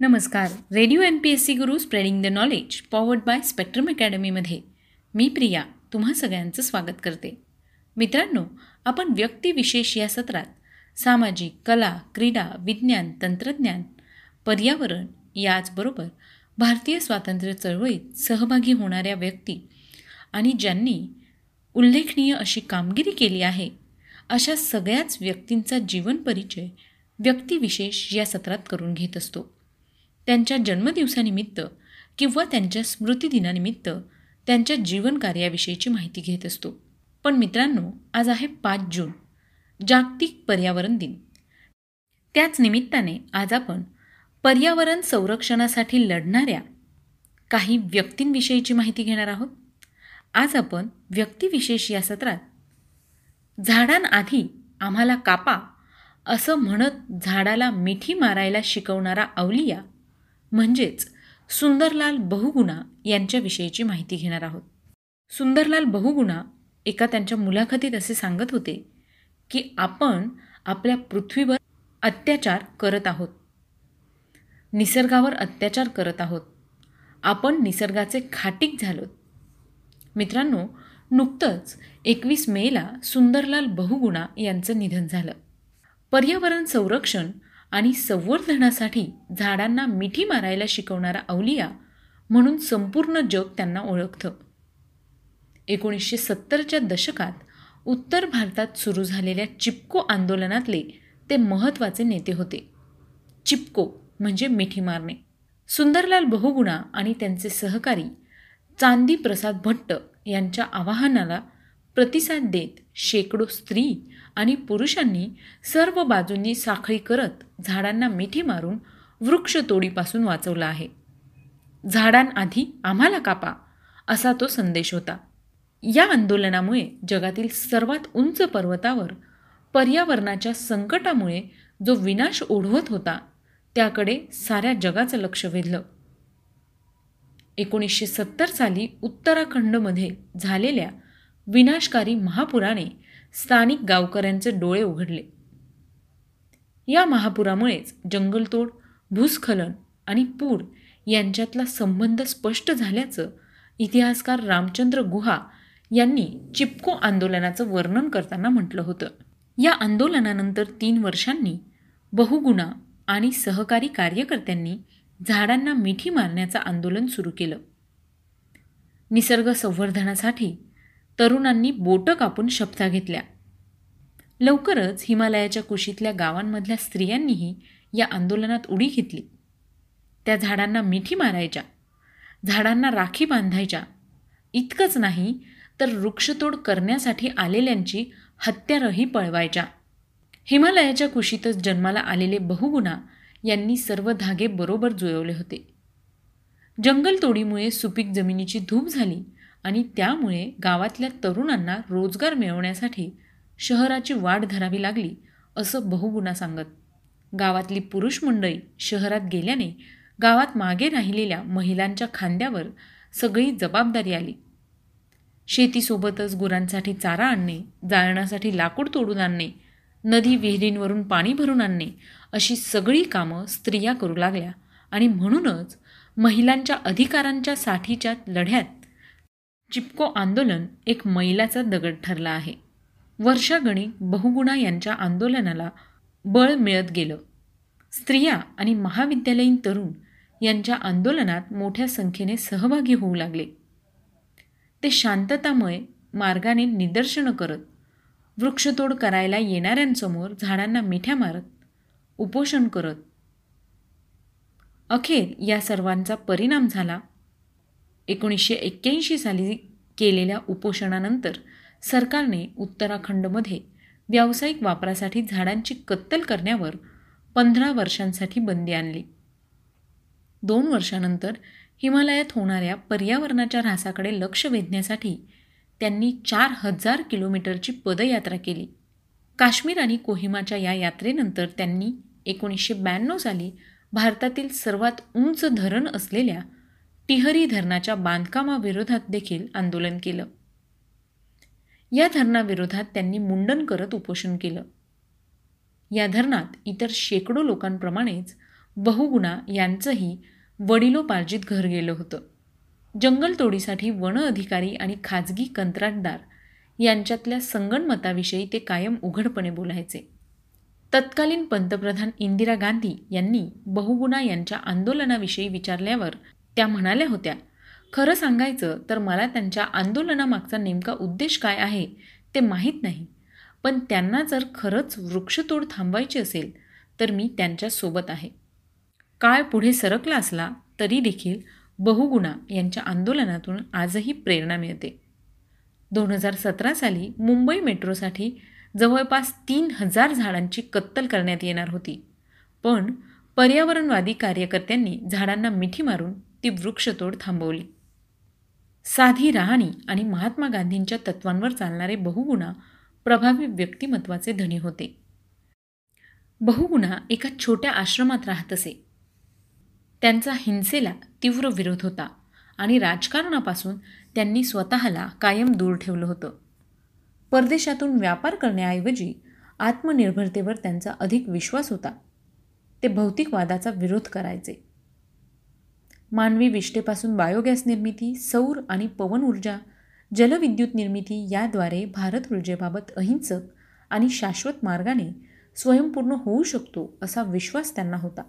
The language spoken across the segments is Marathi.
नमस्कार. Radio N P S C Guru spreading the knowledge powered by Spectrum अकॅडमीमध्ये मी प्रिया तुम्हा सगळ्यांचं स्वागत करते. मित्रांनो आपण व्यक्तिविशेष या सत्रात सामाजिक कला क्रीडा विज्ञान तंत्रज्ञान पर्यावरण याचबरोबर भारतीय स्वातंत्र्य चळवळीत सहभागी होणाऱ्या व्यक्ती आणि ज्यांनी उल्लेखनीय अशी कामगिरी केली आहे अशा सगळ्याच व्यक्तींचा जीवन परिचय व्यक्तिविशेष या सत्रात करून घेत असतो. त्यांच्या जन्मदिवसानिमित्त किंवा त्यांच्या स्मृतिदिनानिमित्त त्यांच्या जीवनकार्याविषयीची माहिती घेत असतो. पण मित्रांनो आज आहे पाच जून जागतिक पर्यावरण दिन. त्याच निमित्ताने आज आपण पर्यावरण संरक्षणासाठी लढणाऱ्या काही व्यक्तींविषयीची माहिती घेणार आहोत. आज आपण व्यक्तिविशेष या सत्रात झाडांआधी आम्हाला कापा असं म्हणत झाडाला मिठी मारायला शिकवणारा अवलिया म्हणजेच सुंदरलाल बहुगुणा यांच्याविषयीची माहिती घेणार आहोत. सुंदरलाल बहुगुणा एका त्यांच्या मुलाखतीत असे सांगत होते की आपण आपल्या पृथ्वीवर अत्याचार करत आहोत. निसर्गावर अत्याचार करत आहोत. आपण निसर्गाचे खाटीक झालोत. मित्रांनो नुकतंच एकवीस मेला सुंदरलाल बहुगुणा यांचं निधन झालं. पर्यावरण संरक्षण आणि संवर्धनासाठी झाडांना मिठी मारायला शिकवणारा अवलिया म्हणून संपूर्ण जग त्यांना ओळखतं. एकोणीसशे सत्तरच्या दशकात उत्तर भारतात सुरू झालेल्या चिपको आंदोलनातले ते महत्त्वाचे नेते होते. चिपको म्हणजे मिठी मारणे. सुंदरलाल बहुगुणा आणि त्यांचे सहकारी चांदी प्रसाद भट्ट यांच्या आवाहनाला प्रतिसाद देत शेकडो स्त्री आणि पुरुषांनी सर्व बाजूंनी साखळी करत झाडांना मिठी मारून वृक्षतोडीपासून वाचवलं आहे. झाडांआधी आम्हाला कापा असा तो संदेश होता. या आंदोलनामुळे जगातील सर्वात उंच पर्वतावर पर्यावरणाच्या संकटामुळे जो विनाश ओढवत होता त्याकडे साऱ्या जगाचं लक्ष वेधलं. एकोणीसशे सत्तर साली उत्तराखंडमध्ये झालेल्या विनाशकारी महापुराने स्थानिक गावकऱ्यांचे डोळे उघडले. या महापुरामुळेच जंगलतोड भूस्खलन आणि पूर यांच्यातला संबंध स्पष्ट झाल्याचं इतिहासकार रामचंद्र गुहा यांनी चिपको आंदोलनाचं वर्णन करताना म्हटलं होतं. या आंदोलनानंतर तीन वर्षांनी बहुगुणा आणि सहकारी कार्यकर्त्यांनी झाडांना मिठी मारण्याचं आंदोलन सुरू केलं. निसर्ग संवर्धनासाठी तरुणांनी बोटं कापून शपथा घेतल्या. लवकरच हिमालयाच्या कुशीतल्या गावांमधल्या स्त्रियांनीही या आंदोलनात उडी घेतली. त्या झाडांना मिठी मारायच्या झाडांना राखी बांधायच्या. इतकंच नाही तर वृक्षतोड करण्यासाठी आलेल्यांची हत्यारही पळवायच्या. हिमालयाच्या कुशीतच जन्माला आलेले बहुगुणा यांनी सर्व धागे बरोबर जुळवले होते. जंगलतोडीमुळे सुपीक जमिनीची धूप झाली आणि त्यामुळे गावातल्या तरुणांना रोजगार मिळवण्यासाठी शहराची वाढ धरावी लागली असं बहुगुणा सांगत. गावातली पुरुष मंडळी शहरात गेल्याने गावात मागे राहिलेल्या महिलांच्या खांद्यावर सगळी जबाबदारी आली. शेतीसोबतच गुरांसाठी चारा आणणे जाळण्यासाठी लाकूड तोडून आणणे नदी विहिरींवरून पाणी भरून आणणे अशी सगळी कामं स्त्रिया करू लागल्या आणि म्हणूनच महिलांच्या अधिकारांच्या साठीच्या लढ्यात चिपको आंदोलन एक मैलाचा दगड ठरला आहे. वर्षागणी बहुगुणा यांच्या आंदोलनाला बळ मिळत गेलं. स्त्रिया आणि महाविद्यालयीन तरुण यांच्या आंदोलनात मोठ्या संख्येने सहभागी होऊ लागले. ते शांततामय मार्गाने निदर्शनं करत वृक्षतोड करायला येणाऱ्यांसमोर झाडांना मिठ्या मारत उपोषण करत. अखेर या सर्वांचा परिणाम झाला एकोणीसशे एक्क्याऐंशी साली केलेल्या उपोषणानंतर सरकारने उत्तराखंडमध्ये व्यावसायिक वापरासाठी झाडांची कत्तल करण्यावर पंधरा वर्षांसाठी बंदी आणली. दोन वर्षानंतर हिमालयात होणाऱ्या पर्यावरणाच्या ऱ्हासाकडे लक्ष वेधण्यासाठी त्यांनी चार हजार किलोमीटरची पदयात्रा केली. काश्मीर आणि कोहिमाच्या या यात्रेनंतर त्यांनी एकोणीसशे ब्याण्णव साली भारतातील सर्वात उंच धरण असलेल्या टिहरी धरणाच्या बांधकामाविरोधात देखील आंदोलन केलं. या धरणाविरोधात त्यांनी मुंडन करत उपोषण केलं. या धरणात इतर शेकडो लोकांप्रमाणेच बहुगुणा यांचंही वडिलोपार्जित घर गेलं होतं. जंगलतोडीसाठी वन अधिकारी आणि खाजगी कंत्राटदार यांच्यातल्या संगणमताविषयी ते कायम उघडपणे बोलायचे. तत्कालीन पंतप्रधान इंदिरा गांधी यांनी बहुगुणा यांच्या आंदोलनाविषयी विचारल्यावर त्या म्हणाल्या होत्या खरं सांगायचं तर मला त्यांच्या आंदोलनामागचा नेमका उद्देश काय आहे ते माहीत नाही. पण त्यांना जर खरंच वृक्षतोड थांबवायची असेल तर मी त्यांच्यासोबत आहे. काळ पुढे सरकला असला तरी देखील बहुगुणा यांच्या आंदोलनातून आजही प्रेरणा मिळते. दोन हजार सतरा साली मुंबई मेट्रोसाठी जवळपास तीन हजार झाडांची कत्तल करण्यात येणार होती. पण पर्यावरणवादी कार्यकर्त्यांनी झाडांना मिठी मारून ती वृक्षतोड थांबवली. साधी राहणी आणि महात्मा गांधींच्या तत्वांवर चालणारे बहुगुणा प्रभावी व्यक्तिमत्वाचे धनी होते. बहुगुणा एका छोट्या आश्रमात राहत असे. त्यांचा हिंसेला तीव्र विरोध होता आणि राजकारणापासून त्यांनी स्वतःला कायम दूर ठेवलं होतं. परदेशातून व्यापार करण्याऐवजी आत्मनिर्भरतेवर त्यांचा अधिक विश्वास होता. ते भौतिकवादाचा विरोध करायचे. मानवी विष्ठेपासून बायोगॅस निर्मिती सौर आणि पवन ऊर्जा जलविद्युत निर्मिती याद्वारे भारत ऊर्जेबाबत अहिंसक आणि शाश्वत मार्गाने स्वयंपूर्ण होऊ शकतो असा विश्वास त्यांना होता.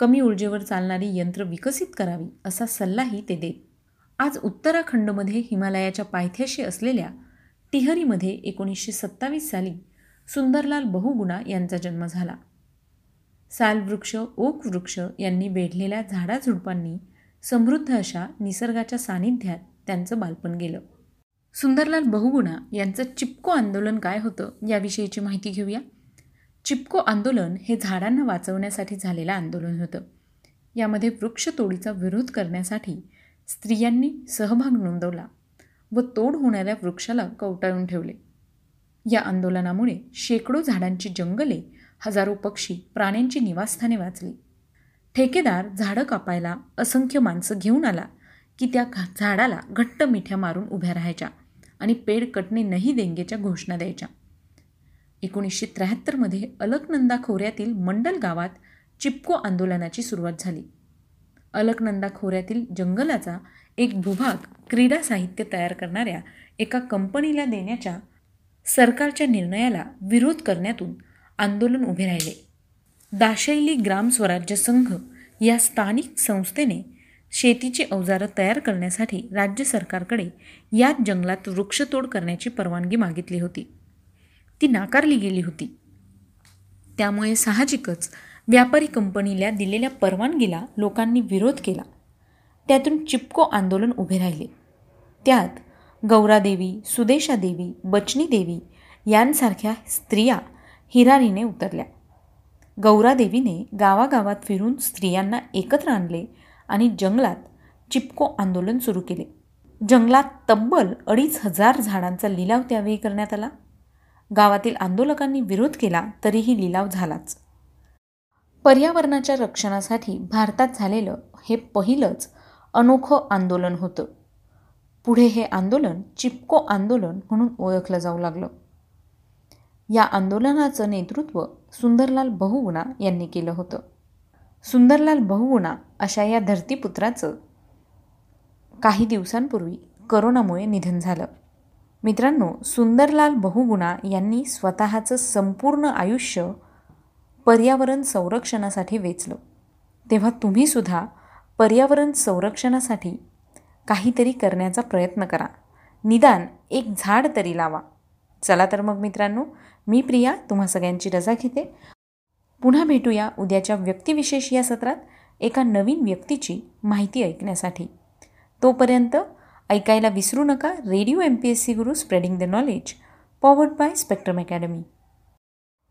कमी ऊर्जेवर चालणारी यंत्र विकसित करावी असा सल्लाही ते देत. आज उत्तराखंडमध्ये हिमालयाच्या पायथ्याशी असलेल्या टिहरीमध्ये एकोणीसशे सत्तावीस साली सुंदरलाल बहुगुणा यांचा जन्म झाला. सालवृक्ष ओक वृक्ष यांनी वेढलेल्या झाडाझुडपांनी समृद्ध अशा निसर्गाच्या सानिध्यात त्यांचं बालपण गेलं. सुंदरलाल बहुगुणा यांचं चिपको आंदोलन काय होतं याविषयीची माहिती घेऊया. चिपको आंदोलन हे झाडांना वाचवण्यासाठी झालेलं आंदोलन होतं. यामध्ये वृक्षतोडीचा विरोध करण्यासाठी स्त्रियांनी सहभाग नोंदवला व तोड होणाऱ्या वृक्षाला कवटाळून ठेवले. या आंदोलनामुळे शेकडो झाडांची जंगले हजारो पक्षी प्राण्यांची निवासस्थाने वाचली. ठेकेदार झाडं कापायला असंख्य माणसं घेऊन आला की त्या झाडाला घट्ट मिठ्या मारून उभ्या राहायच्या आणि पेड कटणे नाही देंगेच्या घोषणा द्यायच्या. एकोणीसशे त्र्याहत्तरमध्ये अलकनंदा खोऱ्यातील मंडल गावात चिपको आंदोलनाची सुरुवात झाली. अलकनंदा खोऱ्यातील जंगलाचा एक भूभाग क्रीडा साहित्य तयार करणाऱ्या एका कंपनीला देण्याच्या सरकारच्या निर्णयाला विरोध करण्यातून आंदोलन उभे राहिले. दाशैली ग्राम स्वराज्य संघ या स्थानिक संस्थेने शेतीची अवजारं तयार करण्यासाठी राज्य सरकारकडे याच जंगलात वृक्षतोड करण्याची परवानगी मागितली होती. ती नाकारली गेली होती. त्यामुळे साहजिकच व्यापारी कंपनीला दिलेल्या परवानगीला लोकांनी विरोध केला. त्यातून चिपको आंदोलन उभे राहिले. त्यात गौरादेवी सुदेशादेवी बचनी देवी यांसारख्या स्त्रिया हिरारीने उतरल्या. गौरादेवीने गावागावात फिरून स्त्रियांना एकत्र आणले आणि जंगलात चिपको आंदोलन सुरू केले. जंगलात तब्बल अडीच हजार झाडांचा लिलाव त्यावेळी करण्यात आला. गावातील आंदोलकांनी विरोध केला तरीही लिलाव झालाच. पर्यावरणाच्या रक्षणासाठी भारतात झालेलं हे पहिलंच अनोखं आंदोलन होतं. पुढे हे आंदोलन चिपको आंदोलन म्हणून ओळखलं जाऊ लागलं. या आंदोलनाचं नेतृत्व सुंदरलाल बहुगुणा यांनी केलं होतं. सुंदरलाल बहुगुणा अशा या धरतीपुत्राचं काही दिवसांपूर्वी करोनामुळे निधन झालं. मित्रांनो सुंदरलाल बहुगुणा यांनी स्वतःचं संपूर्ण आयुष्य पर्यावरण संरक्षणासाठी वेचलं. तेव्हा तुम्हीसुद्धा पर्यावरण संरक्षणासाठी काहीतरी करण्याचा प्रयत्न करा. निदान एक झाड तरी लावा. चला तर मग मित्रांनो मी प्रिया तुम्हा सगळ्यांची रजा घेते. पुन्हा भेटूया उद्याच्या व्यक्तिविशेष या सत्रात एका नवीन व्यक्तीची माहिती ऐकण्यासाठी. तोपर्यंत ऐकायला विसरू नका radio M P S C Guru spreading the knowledge powered by Spectrum Academy.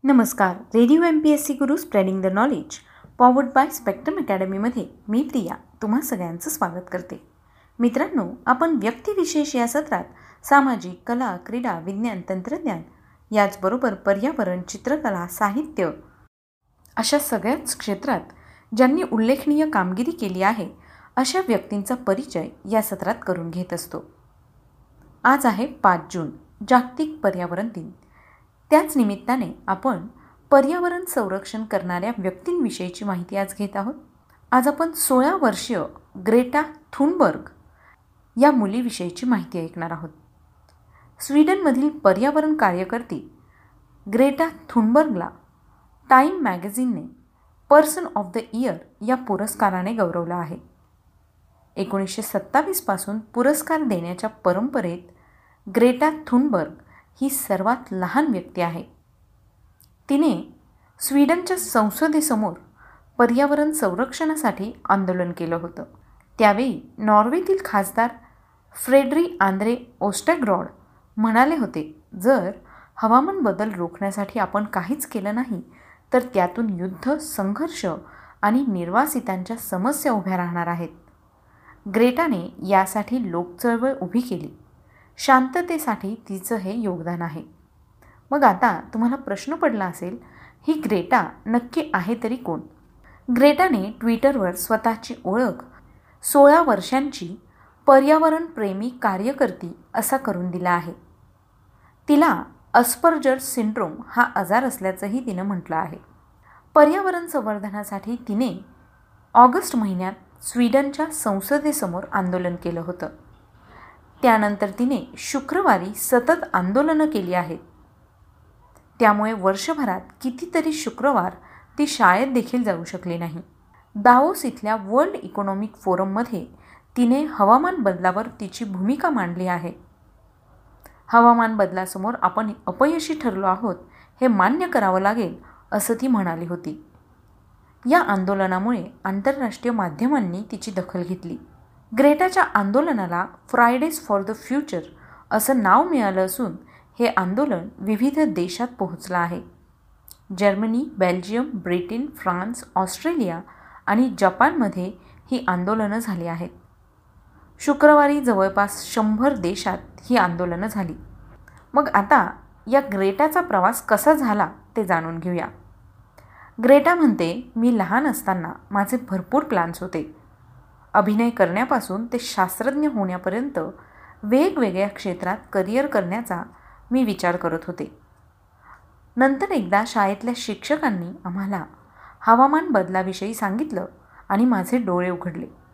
नमस्कार radio M P S C Guru spreading the knowledge powered by Spectrum अकॅडमीमध्ये मी प्रिया तुम्हा सगळ्यांचं स्वागत करते. मित्रांनो आपण व्यक्तिविशेष या सत्रात सामाजिक कला क्रीडा विज्ञान तंत्रज्ञान याचबरोबर पर्यावरण चित्रकला साहित्य अशा सगळ्याच क्षेत्रात ज्यांनी उल्लेखनीय कामगिरी केली आहे अशा व्यक्तींचा परिचय या सत्रात करून घेत असतो. आज आहे पाच जून जागतिक पर्यावरण दिन. त्याच निमित्ताने आपण पर्यावरण संरक्षण करणाऱ्या व्यक्तींविषयीची माहिती आज घेत आहोत. आज आपण सोळा वर्षीय ग्रेटा थुनबर्ग या मुलीविषयीची माहिती ऐकणार आहोत. स्वीडनमधील पर्यावरण कार्यकर्ती ग्रेटा थुनबर्गला टाईम मॅगझिनने पर्सन ऑफ द इयर या पुरस्काराने गौरवलं आहे. एकोणीसशे सत्तावीसपासून पुरस्कार देण्याच्या परंपरेत ग्रेटा थुनबर्ग ही सर्वात लहान व्यक्ती आहे. तिने स्वीडनच्या संसदेसमोर पर्यावरण संरक्षणासाठी आंदोलन केलं होतं. त्यावेळी नॉर्वेतील खासदार फ्रेडरी आंद्रे ओस्टेग्रॉड म्हणाले होते जर हवामान बदल रोखण्यासाठी आपण काहीच केलं नाही तर त्यातून युद्ध संघर्ष आणि निर्वासितांच्या समस्या उभ्या राहणार आहेत ग्रेटाने यासाठी लोकचळवळ उभी केली. शांततेसाठी तिचं हे योगदान आहे. मग आता तुम्हाला प्रश्न पडला असेल ही ग्रेटा नक्की आहे तरी कोण? ग्रेटाने ट्विटरवर स्वतःची ओळख सोळा वर्षांची पर्यावरणप्रेमी कार्यकर्ती असा करून दिला आहे. तिला अस्पर्जर सिंड्रोम हा आजार असल्याचंही तिनं म्हटलं आहे. पर्यावरण संवर्धनासाठी तिने ऑगस्ट महिन्यात स्वीडनच्या संसदेसमोर आंदोलन केलं होतं. त्यानंतर तिने शुक्रवारी सतत आंदोलनं केली आहेत. त्यामुळे वर्षभरात कितीतरी शुक्रवार ती शाळेत देखील जाऊ शकली नाही. दाओस इथल्या वर्ल्ड इकॉनॉमिक फोरममध्ये तिने हवामान बदलावर तिची भूमिका मांडली आहे. हवामान बदलासमोर आपण अपयशी ठरलो आहोत हे मान्य करावं लागेल असं ती म्हणाली होती. या आंदोलनामुळे आंतरराष्ट्रीय माध्यमांनी तिची दखल घेतली. ग्रेटाच्या आंदोलनाला फ्रायडेज फॉर द फ्युचर असं नाव मिळालं असून हे आंदोलन विविध देशात पोहोचलं आहे. Germany Belgium Britain France Australia आणि जपानमध्ये ही आंदोलनं झाली आहेत. शुक्रवारी जवळपास शंभर देशात ही आंदोलनं झाली. मग आता या ग्रेटाचा प्रवास कसा झाला ते जाणून घेऊया. ग्रेटा म्हणते मी लहान असताना माझे भरपूर प्लॅन्स होते. अभिनय करण्यापासून ते शास्त्रज्ञ होण्यापर्यंत वेगवेगळ्या क्षेत्रात करिअर करण्याचा मी विचार करत होते. नंतर एकदा शाळेतल्या शिक्षकांनी आम्हाला हवामान बदलाविषयी सांगितलं आणि माझे डोळे उघडले.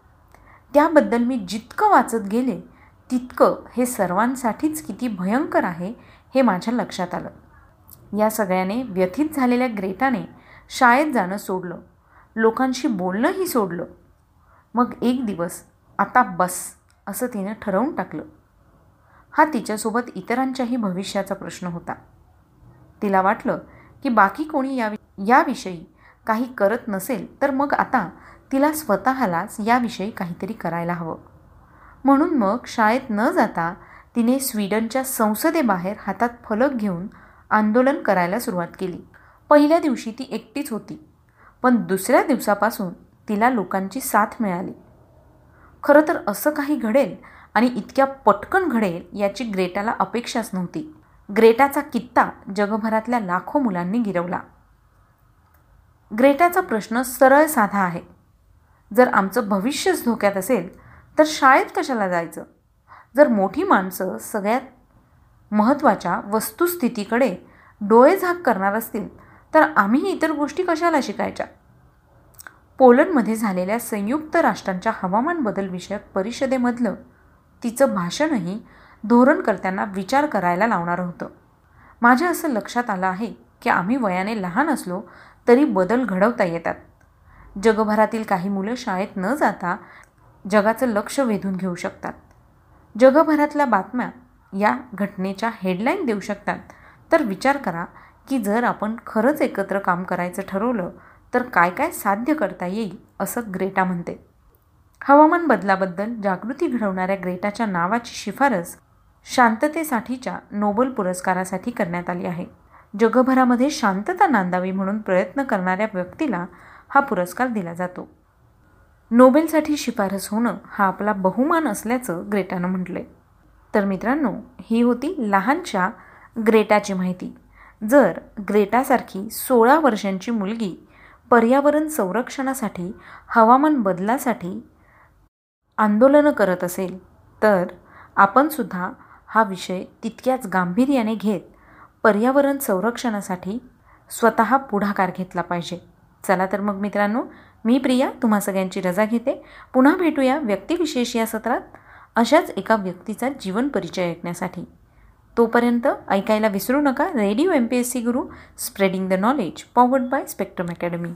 त्याबद्दल मी जितकं वाचत गेले तितकं हे सर्वांसाठीच किती भयंकर आहे हे माझ्या लक्षात आलं. या सगळ्याने व्यथित झालेल्या ग्रेटाने शाळेत जाणं सोडलं. लोकांशी बोलणंही सोडलं. मग एक दिवस आता बस असं तिनं ठरवून टाकलं. हा तिच्यासोबत इतरांच्याही भविष्याचा प्रश्न होता. तिला वाटलं की बाकी कोणी या याविषयी काही करत नसेल तर मग आता तिला स्वतःलाच याविषयी काहीतरी करायला हवं. म्हणून मग शाळेत न जाता तिने स्वीडनच्या संसदेबाहेर हातात फलक घेऊन आंदोलन करायला सुरुवात केली. पहिल्या दिवशी ती एकटीच होती पण दुसऱ्या दिवसापासून तिला लोकांची साथ मिळाली. खरं तर असं काही घडेल आणि इतक्या पटकन घडेल याची ग्रेटाला अपेक्षाच नव्हती. ग्रेटाचा कित्ता जगभरातल्या लाखो मुलांनी गिरवला. ग्रेटाचा प्रश्न सरळ साधा आहे. जर आमचं भविष्यच धोक्यात असेल तर शाळेत कशाला जायचं? जर मोठी माणसं सगळ्यात महत्त्वाच्या वस्तुस्थितीकडे डोळे झाक करणार असतील तर आम्ही इतर गोष्टी कशाला शिकायच्या? पोलंडमध्ये झालेल्या संयुक्त राष्ट्रांच्या हवामान बदल विषयक परिषदेमधलं तिचं भाषणही धोरणकर्त्यांना विचार करायला लावणार होतं. माझ्या असं लक्षात आलं आहे की आम्ही वयाने लहान असलो तरी बदल घडवता येतात. जगभरातील काही मुलं शाळेत न जाता जगाचं लक्ष वेधून घेऊ शकतात. जगभरातल्या बातम्या या घटनेच्या हेडलाईन देऊ शकतात. तर विचार करा की जर आपण खरंच एकत्र काम करायचं ठरवलं तर काय काय साध्य करता येईल असं ग्रेटा म्हणते. हवामान बदलाबद्दल जागृती घडवणाऱ्या ग्रेटाच्या नावाची शिफारस शांततेसाठीच्या नोबल पुरस्कारासाठी करण्यात आली आहे. जगभरामध्ये शांतता नांदावी म्हणून प्रयत्न करणाऱ्या व्यक्तीला हा पुरस्कार दिला जातो. नोबेलसाठी शिफारस होणं हा आपला बहुमान असल्याचं ग्रेटानं म्हटलंय. तर मित्रांनो ही होती लहानशा ग्रेटाची माहिती. जर ग्रेटासारखी सोळा वर्षांची मुलगी पर्यावरण संरक्षणासाठी हवामान बदलासाठी आंदोलनं करत असेल तर आपणसुद्धा हा विषय तितक्याच गांभीर्याने घेत पर्यावरण संरक्षणासाठी स्वतः पुढाकार घेतला पाहिजे. चला तर मग मित्रांनो मी प्रिया तुम्हा सगळ्यांची रजा घेते. पुन्हा भेटूया व्यक्तिविशेष या सत्रात अशाच एका व्यक्तीचा जीवन परिचय ऐकण्यासाठी. तोपर्यंत ऐकायला विसरू नका. Radio M P S C Guru spreading the knowledge powered by Spectrum Academy